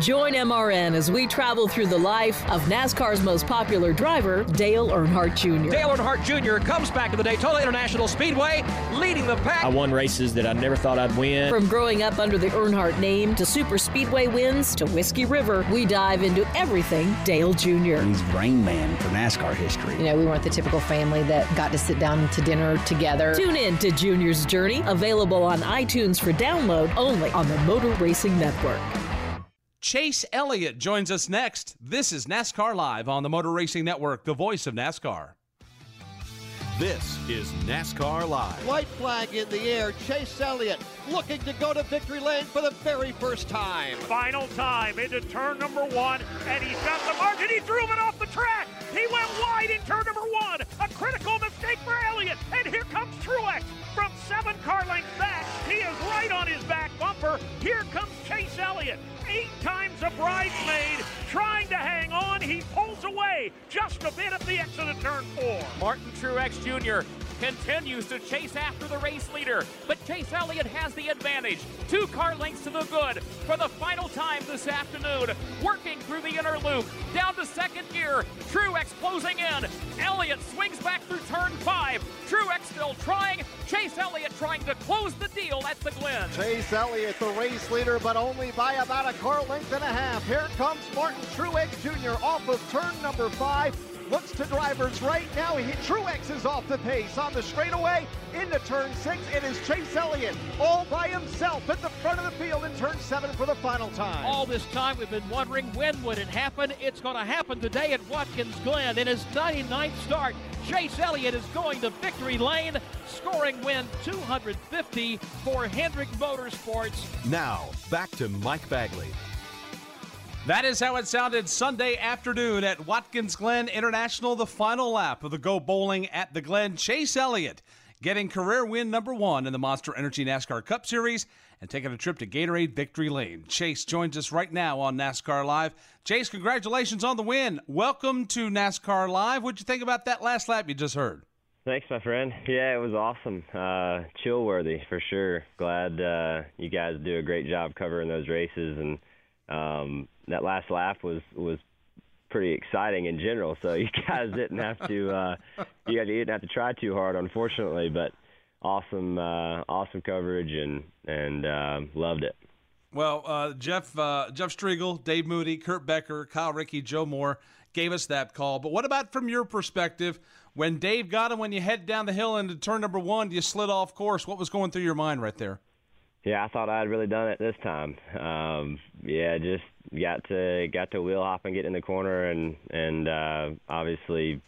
Join MRN as we travel through the life of NASCAR's most popular driver, Dale Earnhardt Jr. Dale Earnhardt Jr. comes back to the Daytona International Speedway, leading the pack. I won races that I never thought I'd win. From growing up under the Earnhardt name to super speedway wins to Whiskey River, we dive into everything Dale Jr. He's brain Man for NASCAR history. You know, we weren't the typical family that got to sit down to dinner together. Tune in to Junior's Journey, available on iTunes for download only on the Motor Racing Network. Chase Elliott joins us next. This is NASCAR Live on the Motor Racing Network, the voice of NASCAR. This is NASCAR Live. White flag in the air. Chase Elliott looking to go to victory lane for the very first time. Final time into turn number one, and he's got the margin. He threw it off the track. He went wide in turn number one. A critical mistake for Elliott. And here comes Truex from seven car lengths back. He is right on his back bumper. Here comes Chase Elliott. Eight times a bridesmaid trying to hang on. He pulls away just a bit at the exit of turn four. Martin Truex Jr. continues to chase after the race leader, but Chase Elliott has the advantage. Two car lengths to the good for the final time this afternoon. Working through the inner loop, down to second gear. Truex closing in. Elliott swings back through turn five. Truex still trying. Chase Elliott trying to close the deal at the Glen. Chase Elliott, the race leader, but only by about a car length and a half. Here comes Martin Truex Jr. off of turn number five. Looks to drivers right now. He, Truex is off the pace on the straightaway into turn six. It is Chase Elliott all by himself at the front of the field in turn seven for the final time. All this time we've been wondering when would it happen. It's going to happen today at Watkins Glen in his 99th start. Chase Elliott is going to victory lane, scoring win 250 for Hendrick Motorsports. Now, back to Mike Bagley. That is how it sounded Sunday afternoon at Watkins Glen International, the final lap of the Go Bowling at the Glen. Chase Elliott getting career win number one in the Monster Energy NASCAR Cup Series and taking a trip to Gatorade Victory Lane. Chase joins us right now on NASCAR Live. Chase, congratulations on the win. Welcome to NASCAR Live. What'd you think about that last lap you just heard? Thanks, my friend. Yeah, it was awesome. Uh, chill worthy for sure. Glad uh, you guys do a great job covering those races and um, that last lap was was pretty exciting in general. So you guys didn't have to uh, you guys didn't have to try too hard, unfortunately. But awesome, uh, awesome coverage, and and uh, loved it. Well, uh, Jeff uh, Jeff Striegle, Dave Moody, Kurt Becker, Kyle Rickey, Joe Moore gave us that call. But what about from your perspective? When Dave got him, when you head down the hill into turn number one, do you slid off course. What was going through your mind right there? Yeah, I thought I'd really done it this time. Um, yeah, just got to got to wheel hop and get in the corner, and and uh, obviously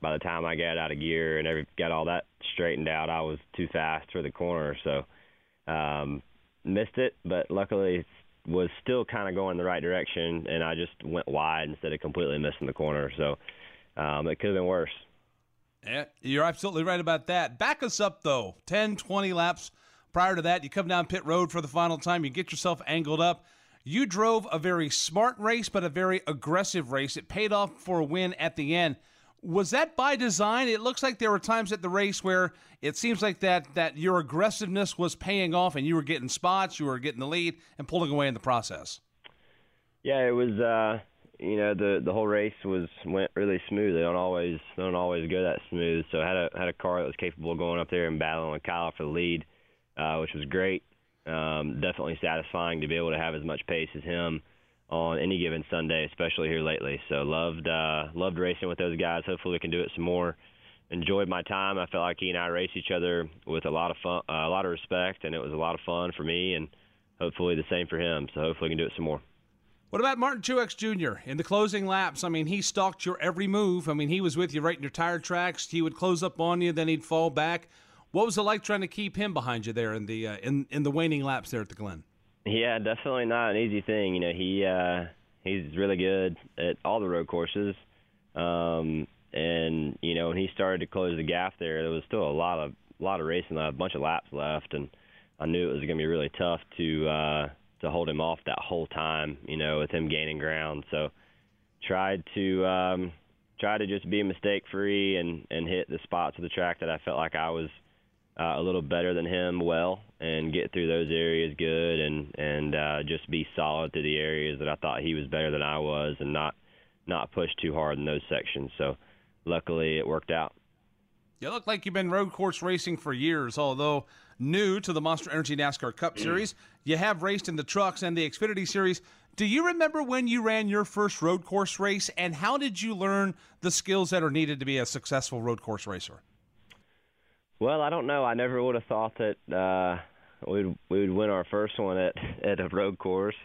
by the time I got out of gear and every, got all that straightened out, I was too fast for the corner, so um, missed it. But luckily, was still kind of going the right direction, and I just went wide instead of completely missing the corner. So um, it could have been worse. Yeah, you're absolutely right about that. Back us up though, 10, 20 laps prior to that. You come down pit road for the final time. You get yourself angled up. You drove a very smart race, but a very aggressive race. It paid off for a win at the end. Was that by design? It looks like there were times at the race where it seems like that that your aggressiveness was paying off, and you were getting spots, you were getting the lead, and pulling away in the process. Yeah, it was. Uh, you know, the the whole race was went really smooth. They don't always they don't always go that smooth. So I had a had a car that was capable of going up there and battling with Kyle for the lead, uh, which was great. Um, definitely satisfying to be able to have as much pace as him on any given Sunday, especially here lately. So loved uh, loved racing with those guys. Hopefully we can do it some more. Enjoyed my time. I felt like he and I raced each other with a lot of fun, uh, a lot of respect, and it was a lot of fun for me, and hopefully the same for him. So hopefully we can do it some more. What about Martin Truex Jr. in the closing laps? I mean, he stalked your every move. I mean, he was with you right in your tire tracks. He would close up on you, then he'd fall back. What was it like trying to keep him behind you there in the uh, in in the waning laps there at the Glen? Yeah, definitely not an easy thing. You know, he uh, he's really good at all the road courses, um, and you know when he started to close the gap there, there was still a lot of lot of racing, a bunch of laps left, and I knew it was going to be really tough to uh, to hold him off that whole time. You know, with him gaining ground, so tried to um, try to just be mistake free and and hit the spots of the track that I felt like I was uh, a little better than him well and get through those areas good and and uh, just be solid through the areas that I thought he was better than I was and not not push too hard in those sections. So luckily it worked out. You look like you've been road course racing for years, although new to the Monster Energy NASCAR Cup Series. You have raced in the trucks and the Xfinity Series. Do you remember when you ran your first road course race, and how did you learn the skills that are needed to be a successful road course racer? Well, I don't know. I never would have thought that uh, we'd we'd win our first one at at a road course.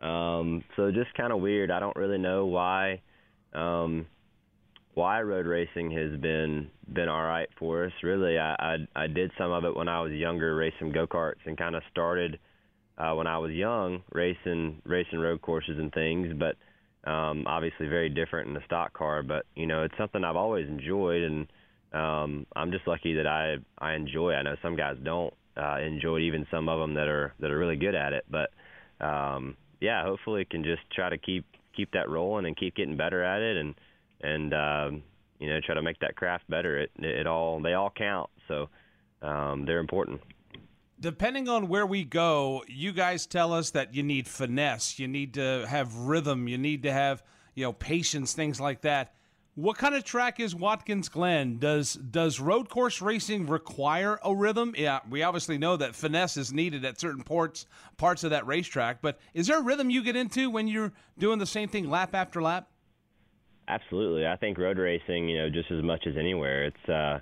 Um, so just kind of weird. I don't really know why um, why road racing has been been all right for us. Really, I I, I did some of it when I was younger, some go karts, and kind of started uh, when I was young racing racing road courses and things. But um, obviously, very different in the stock car. But you know, it's something I've always enjoyed and um, I'm just lucky that I I enjoy. I know some guys don't uh, enjoy it, even some of them that are that are really good at it. But um, yeah, hopefully can just try to keep keep that rolling and keep getting better at it, and and um, you know try to make that craft better. It it all they all count, so um, they're important. Depending on where we go, you guys tell us that you need finesse, you need to have rhythm, you need to have you know patience, things like that what kind of track is Watkins Glen? Does does road course racing require a rhythm? Yeah, we obviously know that finesse is needed at certain parts parts of that racetrack, but is there a rhythm you get into when you're doing the same thing lap after lap? Absolutely. I think road racing, you know, just as much as anywhere, it's uh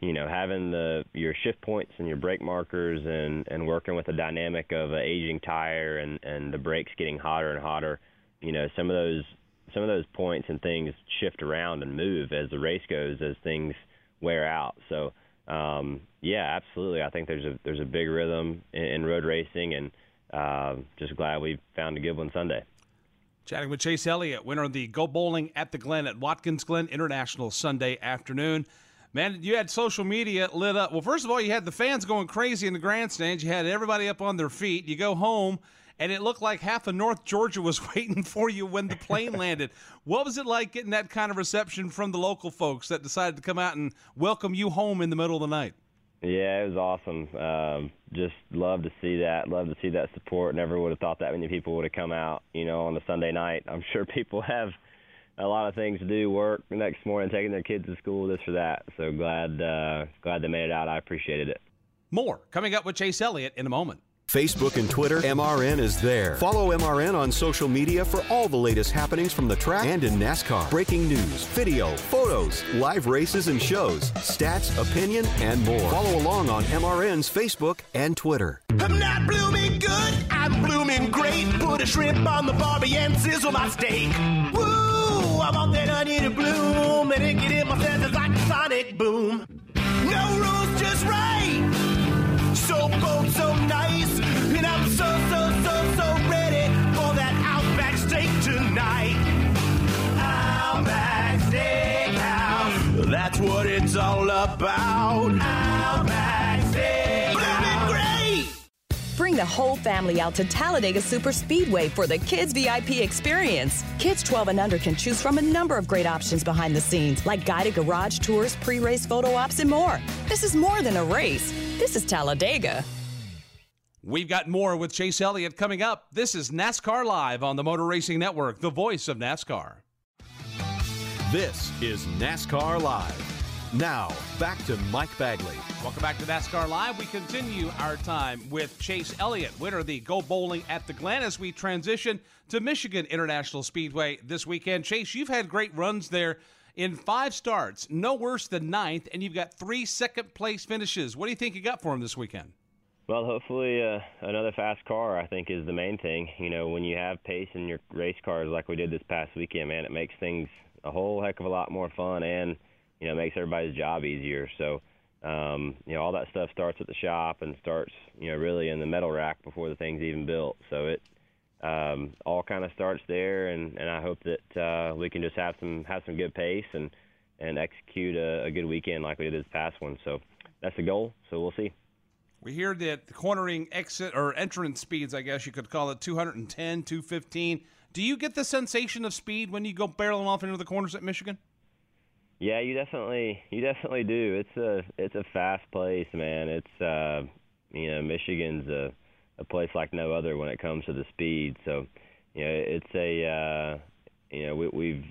you know, having the your shift points and your brake markers and and working with the dynamic of an aging tire and and the brakes getting hotter and hotter, you know, some of those some of those points and things shift around and move as the race goes as things wear out. So um, yeah, absolutely. I think there's a there's a big rhythm in, in road racing, and uh, just glad we found a good one Sunday. Chatting with Chase Elliott, winner of the Go Bowling at the Glen at Watkins Glen International Sunday afternoon. Man, you had social media lit up. Well, first of all, you had the fans going crazy in the grandstands. You had everybody up on their feet. You go home and it looked like half of North Georgia was waiting for you when the plane landed. What was it like getting that kind of reception from the local folks that decided to come out and welcome you home in the middle of the night? Yeah, it was awesome. Um, just love to see that. Love to see that support. Never would have thought that many people would have come out. You know, on a Sunday night. I'm sure people have a lot of things to do, work the next morning, taking their kids to school, this or that. So glad, uh, glad they made it out. I appreciated it. More coming up with Chase Elliott in a moment. Facebook and Twitter, MRN is there. Follow MRN on social media for all the latest happenings from the track and in NASCAR. Breaking news, video, photos, live races and shows, stats, opinion, and more. Follow along on MRN's Facebook and Twitter. I'm not blooming good, I'm blooming great. Put a shrimp on the barbie and sizzle my steak. Woo! I want that onion to bloom and it get in my senses like a sonic boom. No rules, just right. So bold, so nice, and I'm so, so, so, so ready for that Outback steak tonight. Outback Steakhouse, that's what it's all about. Outback Steakhouse. Bring the whole family out to Talladega Super Speedway for the Kids VIP experience. Kids 12 and under can choose from a number of great options behind the scenes, like guided garage tours, pre race photo ops, and more. This is more than a race, this is Talladega. We've got more with Chase Elliott coming up. This is NASCAR Live on the Motor Racing Network, the voice of NASCAR. This is NASCAR Live. Now, back to Mike Bagley. Welcome back to NASCAR Live. We continue our time with Chase Elliott, winner of the Go Bowling at the Glen, as we transition to Michigan International Speedway this weekend. Chase, you've had great runs there in five starts, no worse than ninth, and you've got three second place finishes. What do you think you got for him this weekend? Well, hopefully uh, another fast car. I think is the main thing. You know, when you have pace in your race cars like we did this past weekend, man, it makes things a whole heck of a lot more fun and you know makes everybody's job easier. So, um, you know, all that stuff starts at the shop and starts you know really in the metal rack before the thing's even built. So it um, all kind of starts there, and, and I hope that uh, we can just have some have some good pace and and execute a, a good weekend like we did this past one. So that's the goal. So we'll see. We hear that the cornering exit or entrance speeds, I guess you could call it 210, 215. Do you get the sensation of speed when you go barreling off into the corners at Michigan? Yeah, you definitely you definitely do. It's a it's a fast place, man. It's uh you know, Michigan's a a place like no other when it comes to the speed. So, you know, it's a uh you know, we we've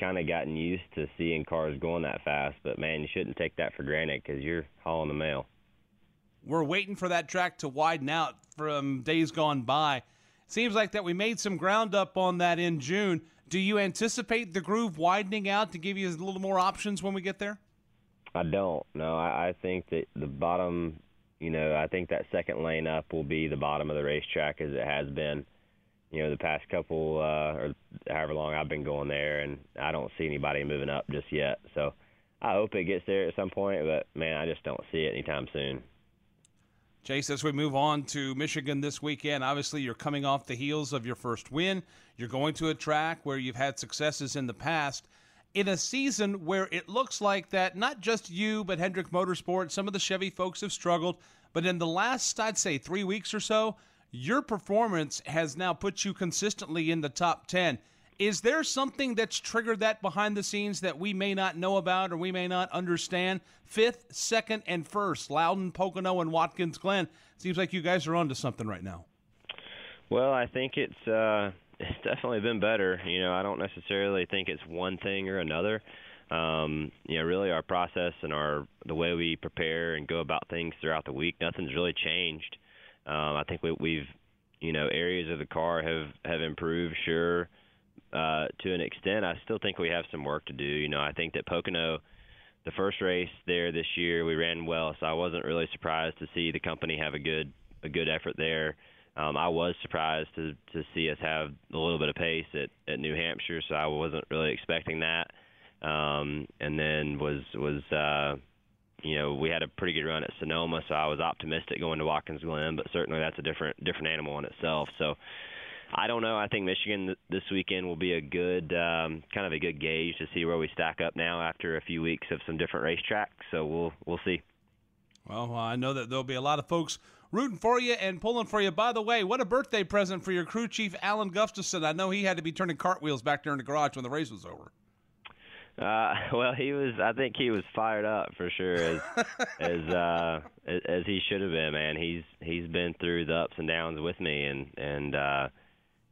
kind of gotten used to seeing cars going that fast, but man, you shouldn't take that for granted cuz you're hauling the mail. We're waiting for that track to widen out from days gone by. Seems like that we made some ground up on that in June. Do you anticipate the groove widening out to give you a little more options when we get there? I don't. No, I, I think that the bottom, you know, I think that second lane up will be the bottom of the racetrack as it has been, you know, the past couple uh, or however long I've been going there, and I don't see anybody moving up just yet. So I hope it gets there at some point, but man, I just don't see it anytime soon. Chase, as we move on to Michigan this weekend, obviously you're coming off the heels of your first win. You're going to a track where you've had successes in the past. In a season where it looks like that not just you, but Hendrick Motorsport, some of the Chevy folks have struggled. But in the last, I'd say, three weeks or so, your performance has now put you consistently in the top 10. Is there something that's triggered that behind the scenes that we may not know about or we may not understand? Fifth, second, and first, Loudon, Pocono, and Watkins Glen. Seems like you guys are onto something right now. Well, I think it's uh, it's definitely been better. You know, I don't necessarily think it's one thing or another. Um, you know, really our process and our the way we prepare and go about things throughout the week, nothing's really changed. Um, I think we, we've, you know, areas of the car have have improved, sure uh, to an extent. I still think we have some work to do. You know, I think that Pocono, the first race there this year, we ran well, so I wasn't really surprised to see the company have a good a good effort there. Um, I was surprised to to see us have a little bit of pace at at New Hampshire, so I wasn't really expecting that. Um, and then was was uh, you know we had a pretty good run at Sonoma, so I was optimistic going to Watkins Glen, but certainly that's a different different animal in itself. So I don't know. I think Michigan this weekend will be a good um, kind of a good gauge to see where we stack up now after a few weeks of some different racetracks. So we'll we'll see. Well, I know that there'll be a lot of folks rooting for you and pulling for you. By the way, what a birthday present for your crew chief, Alan Gustafson. I know he had to be turning cartwheels back there in the garage when the race was over. Uh, well, he was. I think he was fired up for sure, as as uh, as he should have been. Man, he's he's been through the ups and downs with me, and and uh,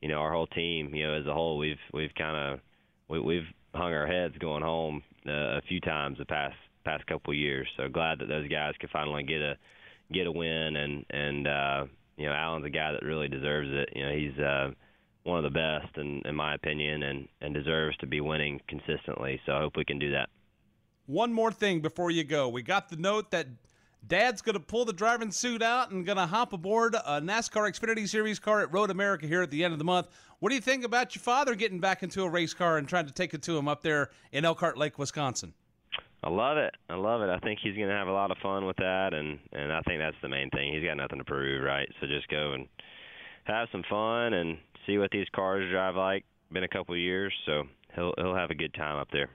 you know our whole team. You know, as a whole, we've we've kind of we, we've hung our heads going home uh, a few times the past past couple of years. So glad that those guys could finally get a get a win, and and uh, you know Alan's a guy that really deserves it. You know, he's uh, one of the best in, in my opinion, and and deserves to be winning consistently. So I hope we can do that. One more thing before you go. We got the note that Dad's going to pull the driving suit out and going to hop aboard a NASCAR Xfinity Series car at Road America here at the end of the month. What do you think about your father getting back into a race car and trying to take it to him up there in Elkhart Lake, Wisconsin? I love it. I love it. I think he's going to have a lot of fun with that, and and I think that's the main thing. He's got nothing to prove, right? So just go and have some fun and see what these cars drive like. Been a couple years, so he'll he'll have a good time up there.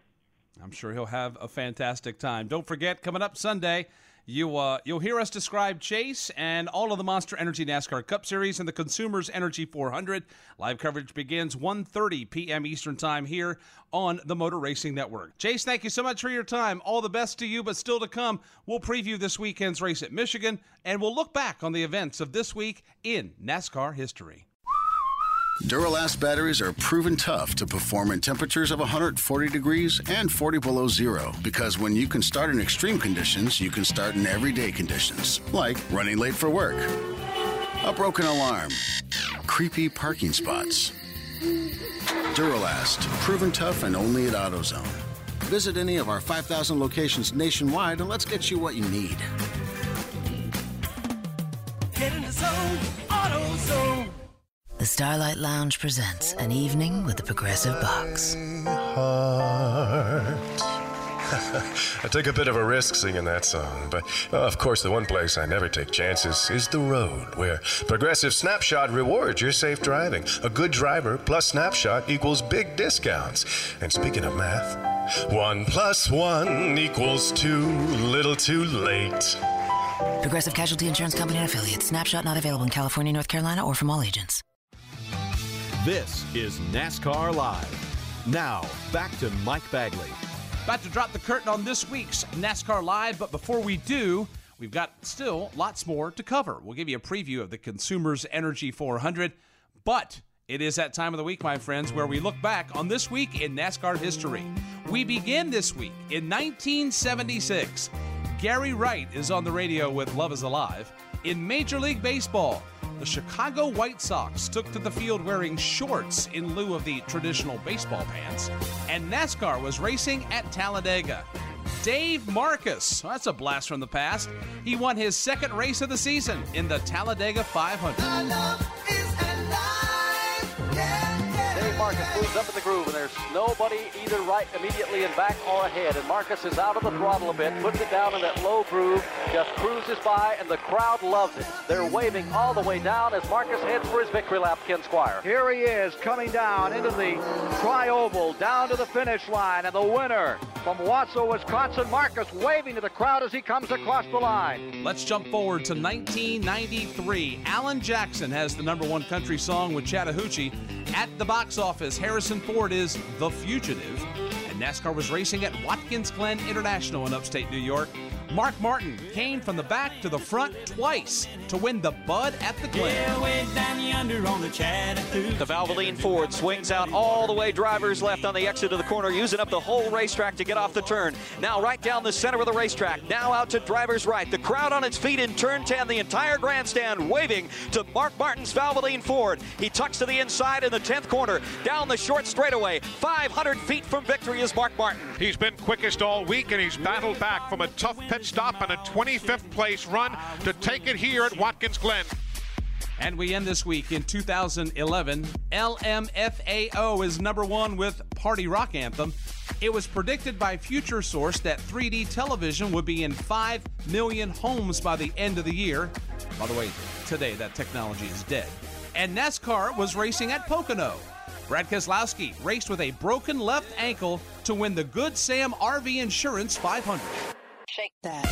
I'm sure he'll have a fantastic time. Don't forget, coming up Sunday, you uh, you'll hear us describe Chase and all of the Monster Energy NASCAR Cup Series and the Consumers Energy 400. Live coverage begins 1:30 p.m. Eastern Time here on the Motor Racing Network. Chase, thank you so much for your time. All the best to you, but still to come. We'll preview this weekend's race at Michigan, and we'll look back on the events of this week in NASCAR history. Duralast batteries are proven tough to perform in temperatures of 140 degrees and 40 below zero because when you can start in extreme conditions, you can start in everyday conditions, like running late for work, a broken alarm, creepy parking spots. Duralast, proven tough and only at AutoZone. Visit any of our 5,000 locations nationwide and let's get you what you need. Get in the zone, AutoZone. The Starlight Lounge presents an evening with the Progressive Box. I took a bit of a risk singing that song, but uh, of course, the one place I never take chances is the road, where Progressive Snapshot rewards your safe driving. A good driver plus Snapshot equals big discounts. And speaking of math, one plus one equals two, little too late. Progressive Casualty Insurance Company and affiliates. Snapshot not available in California, North Carolina, or from all agents. This is NASCAR Live. Now, back to Mike Bagley. About to drop the curtain on this week's NASCAR Live, but before we do, we've got still lots more to cover. We'll give you a preview of the Consumers Energy 400, but it is that time of the week, my friends, where we look back on this week in NASCAR history. We begin this week in 1976. Gary Wright is on the radio with Love is Alive. In Major League Baseball, the Chicago White Sox took to the field wearing shorts in lieu of the traditional baseball pants, and NASCAR was racing at Talladega. Dave Marcis, that's a blast from the past. He won his second race of the season in the Talladega 500. Dave Marcis moves up in the groove, and there's nobody either right immediately in back or ahead. And Marcis is out of the throttle a bit, puts it down in that low groove, just cruises by, and the crowd loves it. They're waving all the way down as Marcis heads for his victory lap, Ken Squier. Here he is coming down into the tri-oval, down to the finish line, and the winner from Wausau, Wisconsin, Marcis waving to the crowd as he comes across the line. Let's jump forward to 1993. Alan Jackson has the number one country song with Chattahoochee. At the box office, Harrison Ford is The Fugitive. And NASCAR was racing at Watkins Glen International in upstate New York. Mark Martin came from the back to the front twice to win the Bud at the Glen. The Valvoline Ford swings out all the way drivers left on the exit of the corner, using up the whole racetrack to get off the turn. Now right down the center of the racetrack. Now out to drivers right. The crowd on its feet in turn 10, the entire grandstand waving to Mark Martin's Valvoline Ford. He tucks to the inside in the 10th corner. Down the short straightaway. 500 feet from victory is Mark Martin. He's been quickest all week, and he's battled back from a tough pit stop on a 25th place run to take it here at Watkins Glen. And we end this week in 2011. LMFAO is number one with Party Rock Anthem. It was predicted by Future Source that 3D television would be in 5 million homes by the end of the year. By the way, today that technology is dead. And NASCAR was racing at Pocono. Brad Keselowski raced with a broken left ankle to win the Good Sam RV Insurance 500. Shake that.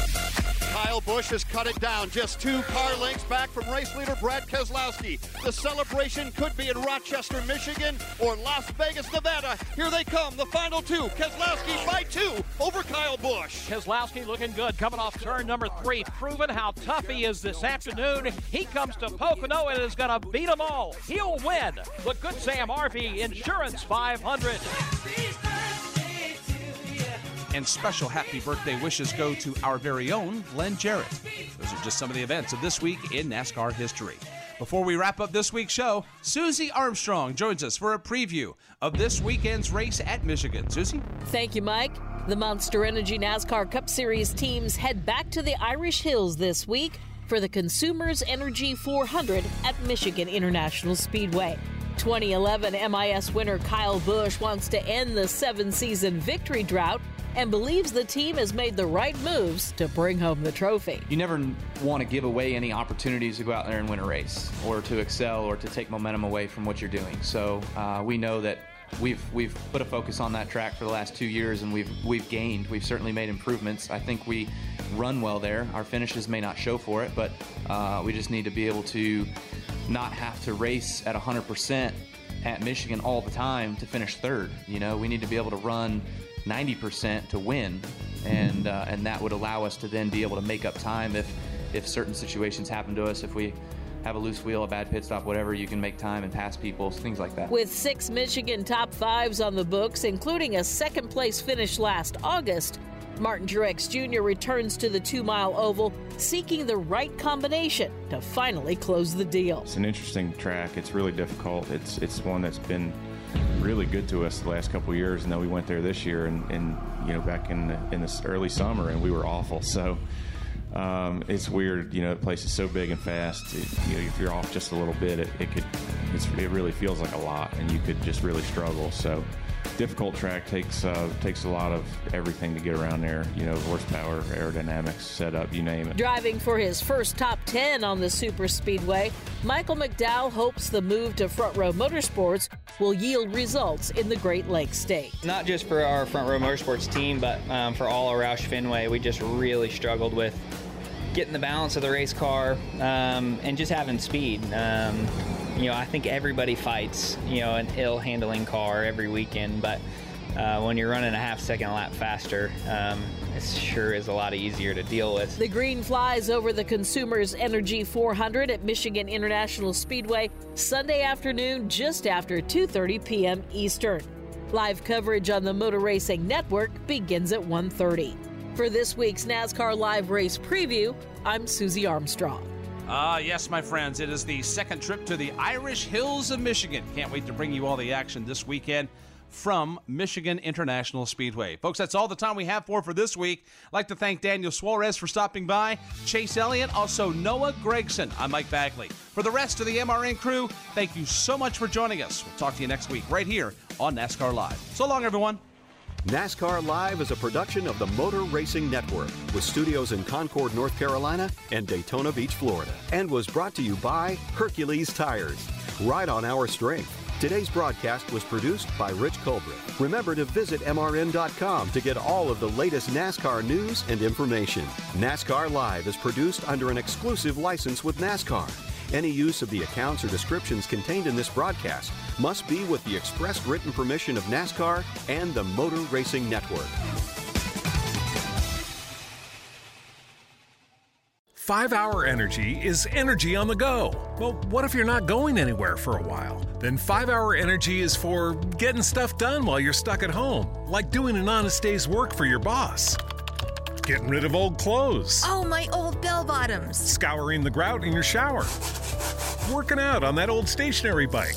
Kyle Busch has cut it down. Just two car lengths back from race leader Brad Keselowski. The celebration could be in Rochester, Michigan or Las Vegas, Nevada. Here they come, the final two. Keselowski by two over Kyle Busch. Keselowski looking good coming off turn number three, proving how tough he is this afternoon. He comes to Pocono and is going to beat them all. He'll win the Good Sam RV Insurance 500. And special happy birthday wishes go to our very own Glenn Jarrett. Those are just some of the events of this week in NASCAR history. Before we wrap up this week's show, Susie Armstrong joins us for a preview of this weekend's race at Michigan. Susie? Thank you, Mike. The Monster Energy NASCAR Cup Series teams head back to the Irish Hills this week for the Consumers Energy 400 at Michigan International Speedway. 2011 MIS winner Kyle Busch wants to end the seven season victory drought and believes the team has made the right moves to bring home the trophy. You never want to give away any opportunities to go out there and win a race or to excel or to take momentum away from what you're doing. So uh, we know that we've we've put a focus on that track for the last two years and we've we've gained. We've certainly made improvements. I think we run well there. Our finishes may not show for it, but uh, we just need to be able to not have to race at 100% at Michigan all the time to finish third. You know, we need to be able to run 90% to win, and uh, and that would allow us to then be able to make up time if if certain situations happen to us. If we have a loose wheel, a bad pit stop, whatever, you can make time and pass people, things like that. With six Michigan top fives on the books, including a second place finish last August, Martin Truex Jr. returns to the two mile oval, seeking the right combination to finally close the deal. It's an interesting track. It's really difficult. It's it's one that's been really good to us the last couple years. And then we went there this year, and, and you know back in the, in this early summer, and we were awful. So. Um, it's weird, you know. The place is so big and fast. It, you know, if you're off just a little bit, it, it could, it really feels like a lot, and you could just really struggle. So, difficult track takes uh, takes a lot of everything to get around there. You know, horsepower, aerodynamics, setup, you name it. Driving for his first top 10 on the super speedway, Michael McDowell hopes the move to Front Row Motorsports will yield results in the Great Lakes State. Not just for our Front Row Motorsports team, but um, for all of Roush Fenway, we just really struggled with getting the balance of the race car um, and just having speed. Um, you know, I think everybody fights, you know, an ill handling car every weekend, but uh, when you're running a half second lap faster, um, it sure is a lot easier to deal with. The green flies over the Consumers Energy 400 at Michigan International Speedway Sunday afternoon just after 2:30 p.m. Eastern. Live coverage on the Motor Racing Network begins at 1:30. For this week's NASCAR Live Race Preview, I'm Susie Armstrong. Ah, uh, yes, my friends, it is the second trip to the Irish Hills of Michigan. Can't wait to bring you all the action this weekend from Michigan International Speedway. Folks, that's all the time we have for for this week. I'd like to thank Daniel Suarez for stopping by, Chase Elliott, also Noah Gragson. I'm Mike Bagley. For the rest of the MRN crew, thank you so much for joining us. We'll talk to you next week right here on NASCAR Live. So long, everyone. NASCAR Live is a production of the Motor Racing Network with studios in Concord, North Carolina and Daytona Beach, Florida, and was brought to you by Hercules Tires. Ride on our strength. Today's broadcast was produced by Rich Culbreth. Remember to visit MRN.com to get all of the latest NASCAR news and information. NASCAR Live is produced under an exclusive license with NASCAR. Any use of the accounts or descriptions contained in this broadcast must be with the express written permission of NASCAR and the Motor Racing Network. Five Hour Energy is energy on the go. Well, what if you're not going anywhere for a while? Then Five Hour Energy is for getting stuff done while you're stuck at home, like doing an honest day's work for your boss. Getting rid of old clothes. Oh, my old bell bottoms. Scouring the grout in your shower. Working out on that old stationary bike.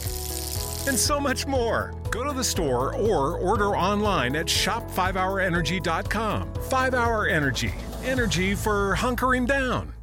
And so much more. Go to the store or order online at shop5hourenergy.com. 5 Hour Energy. Energy for hunkering down.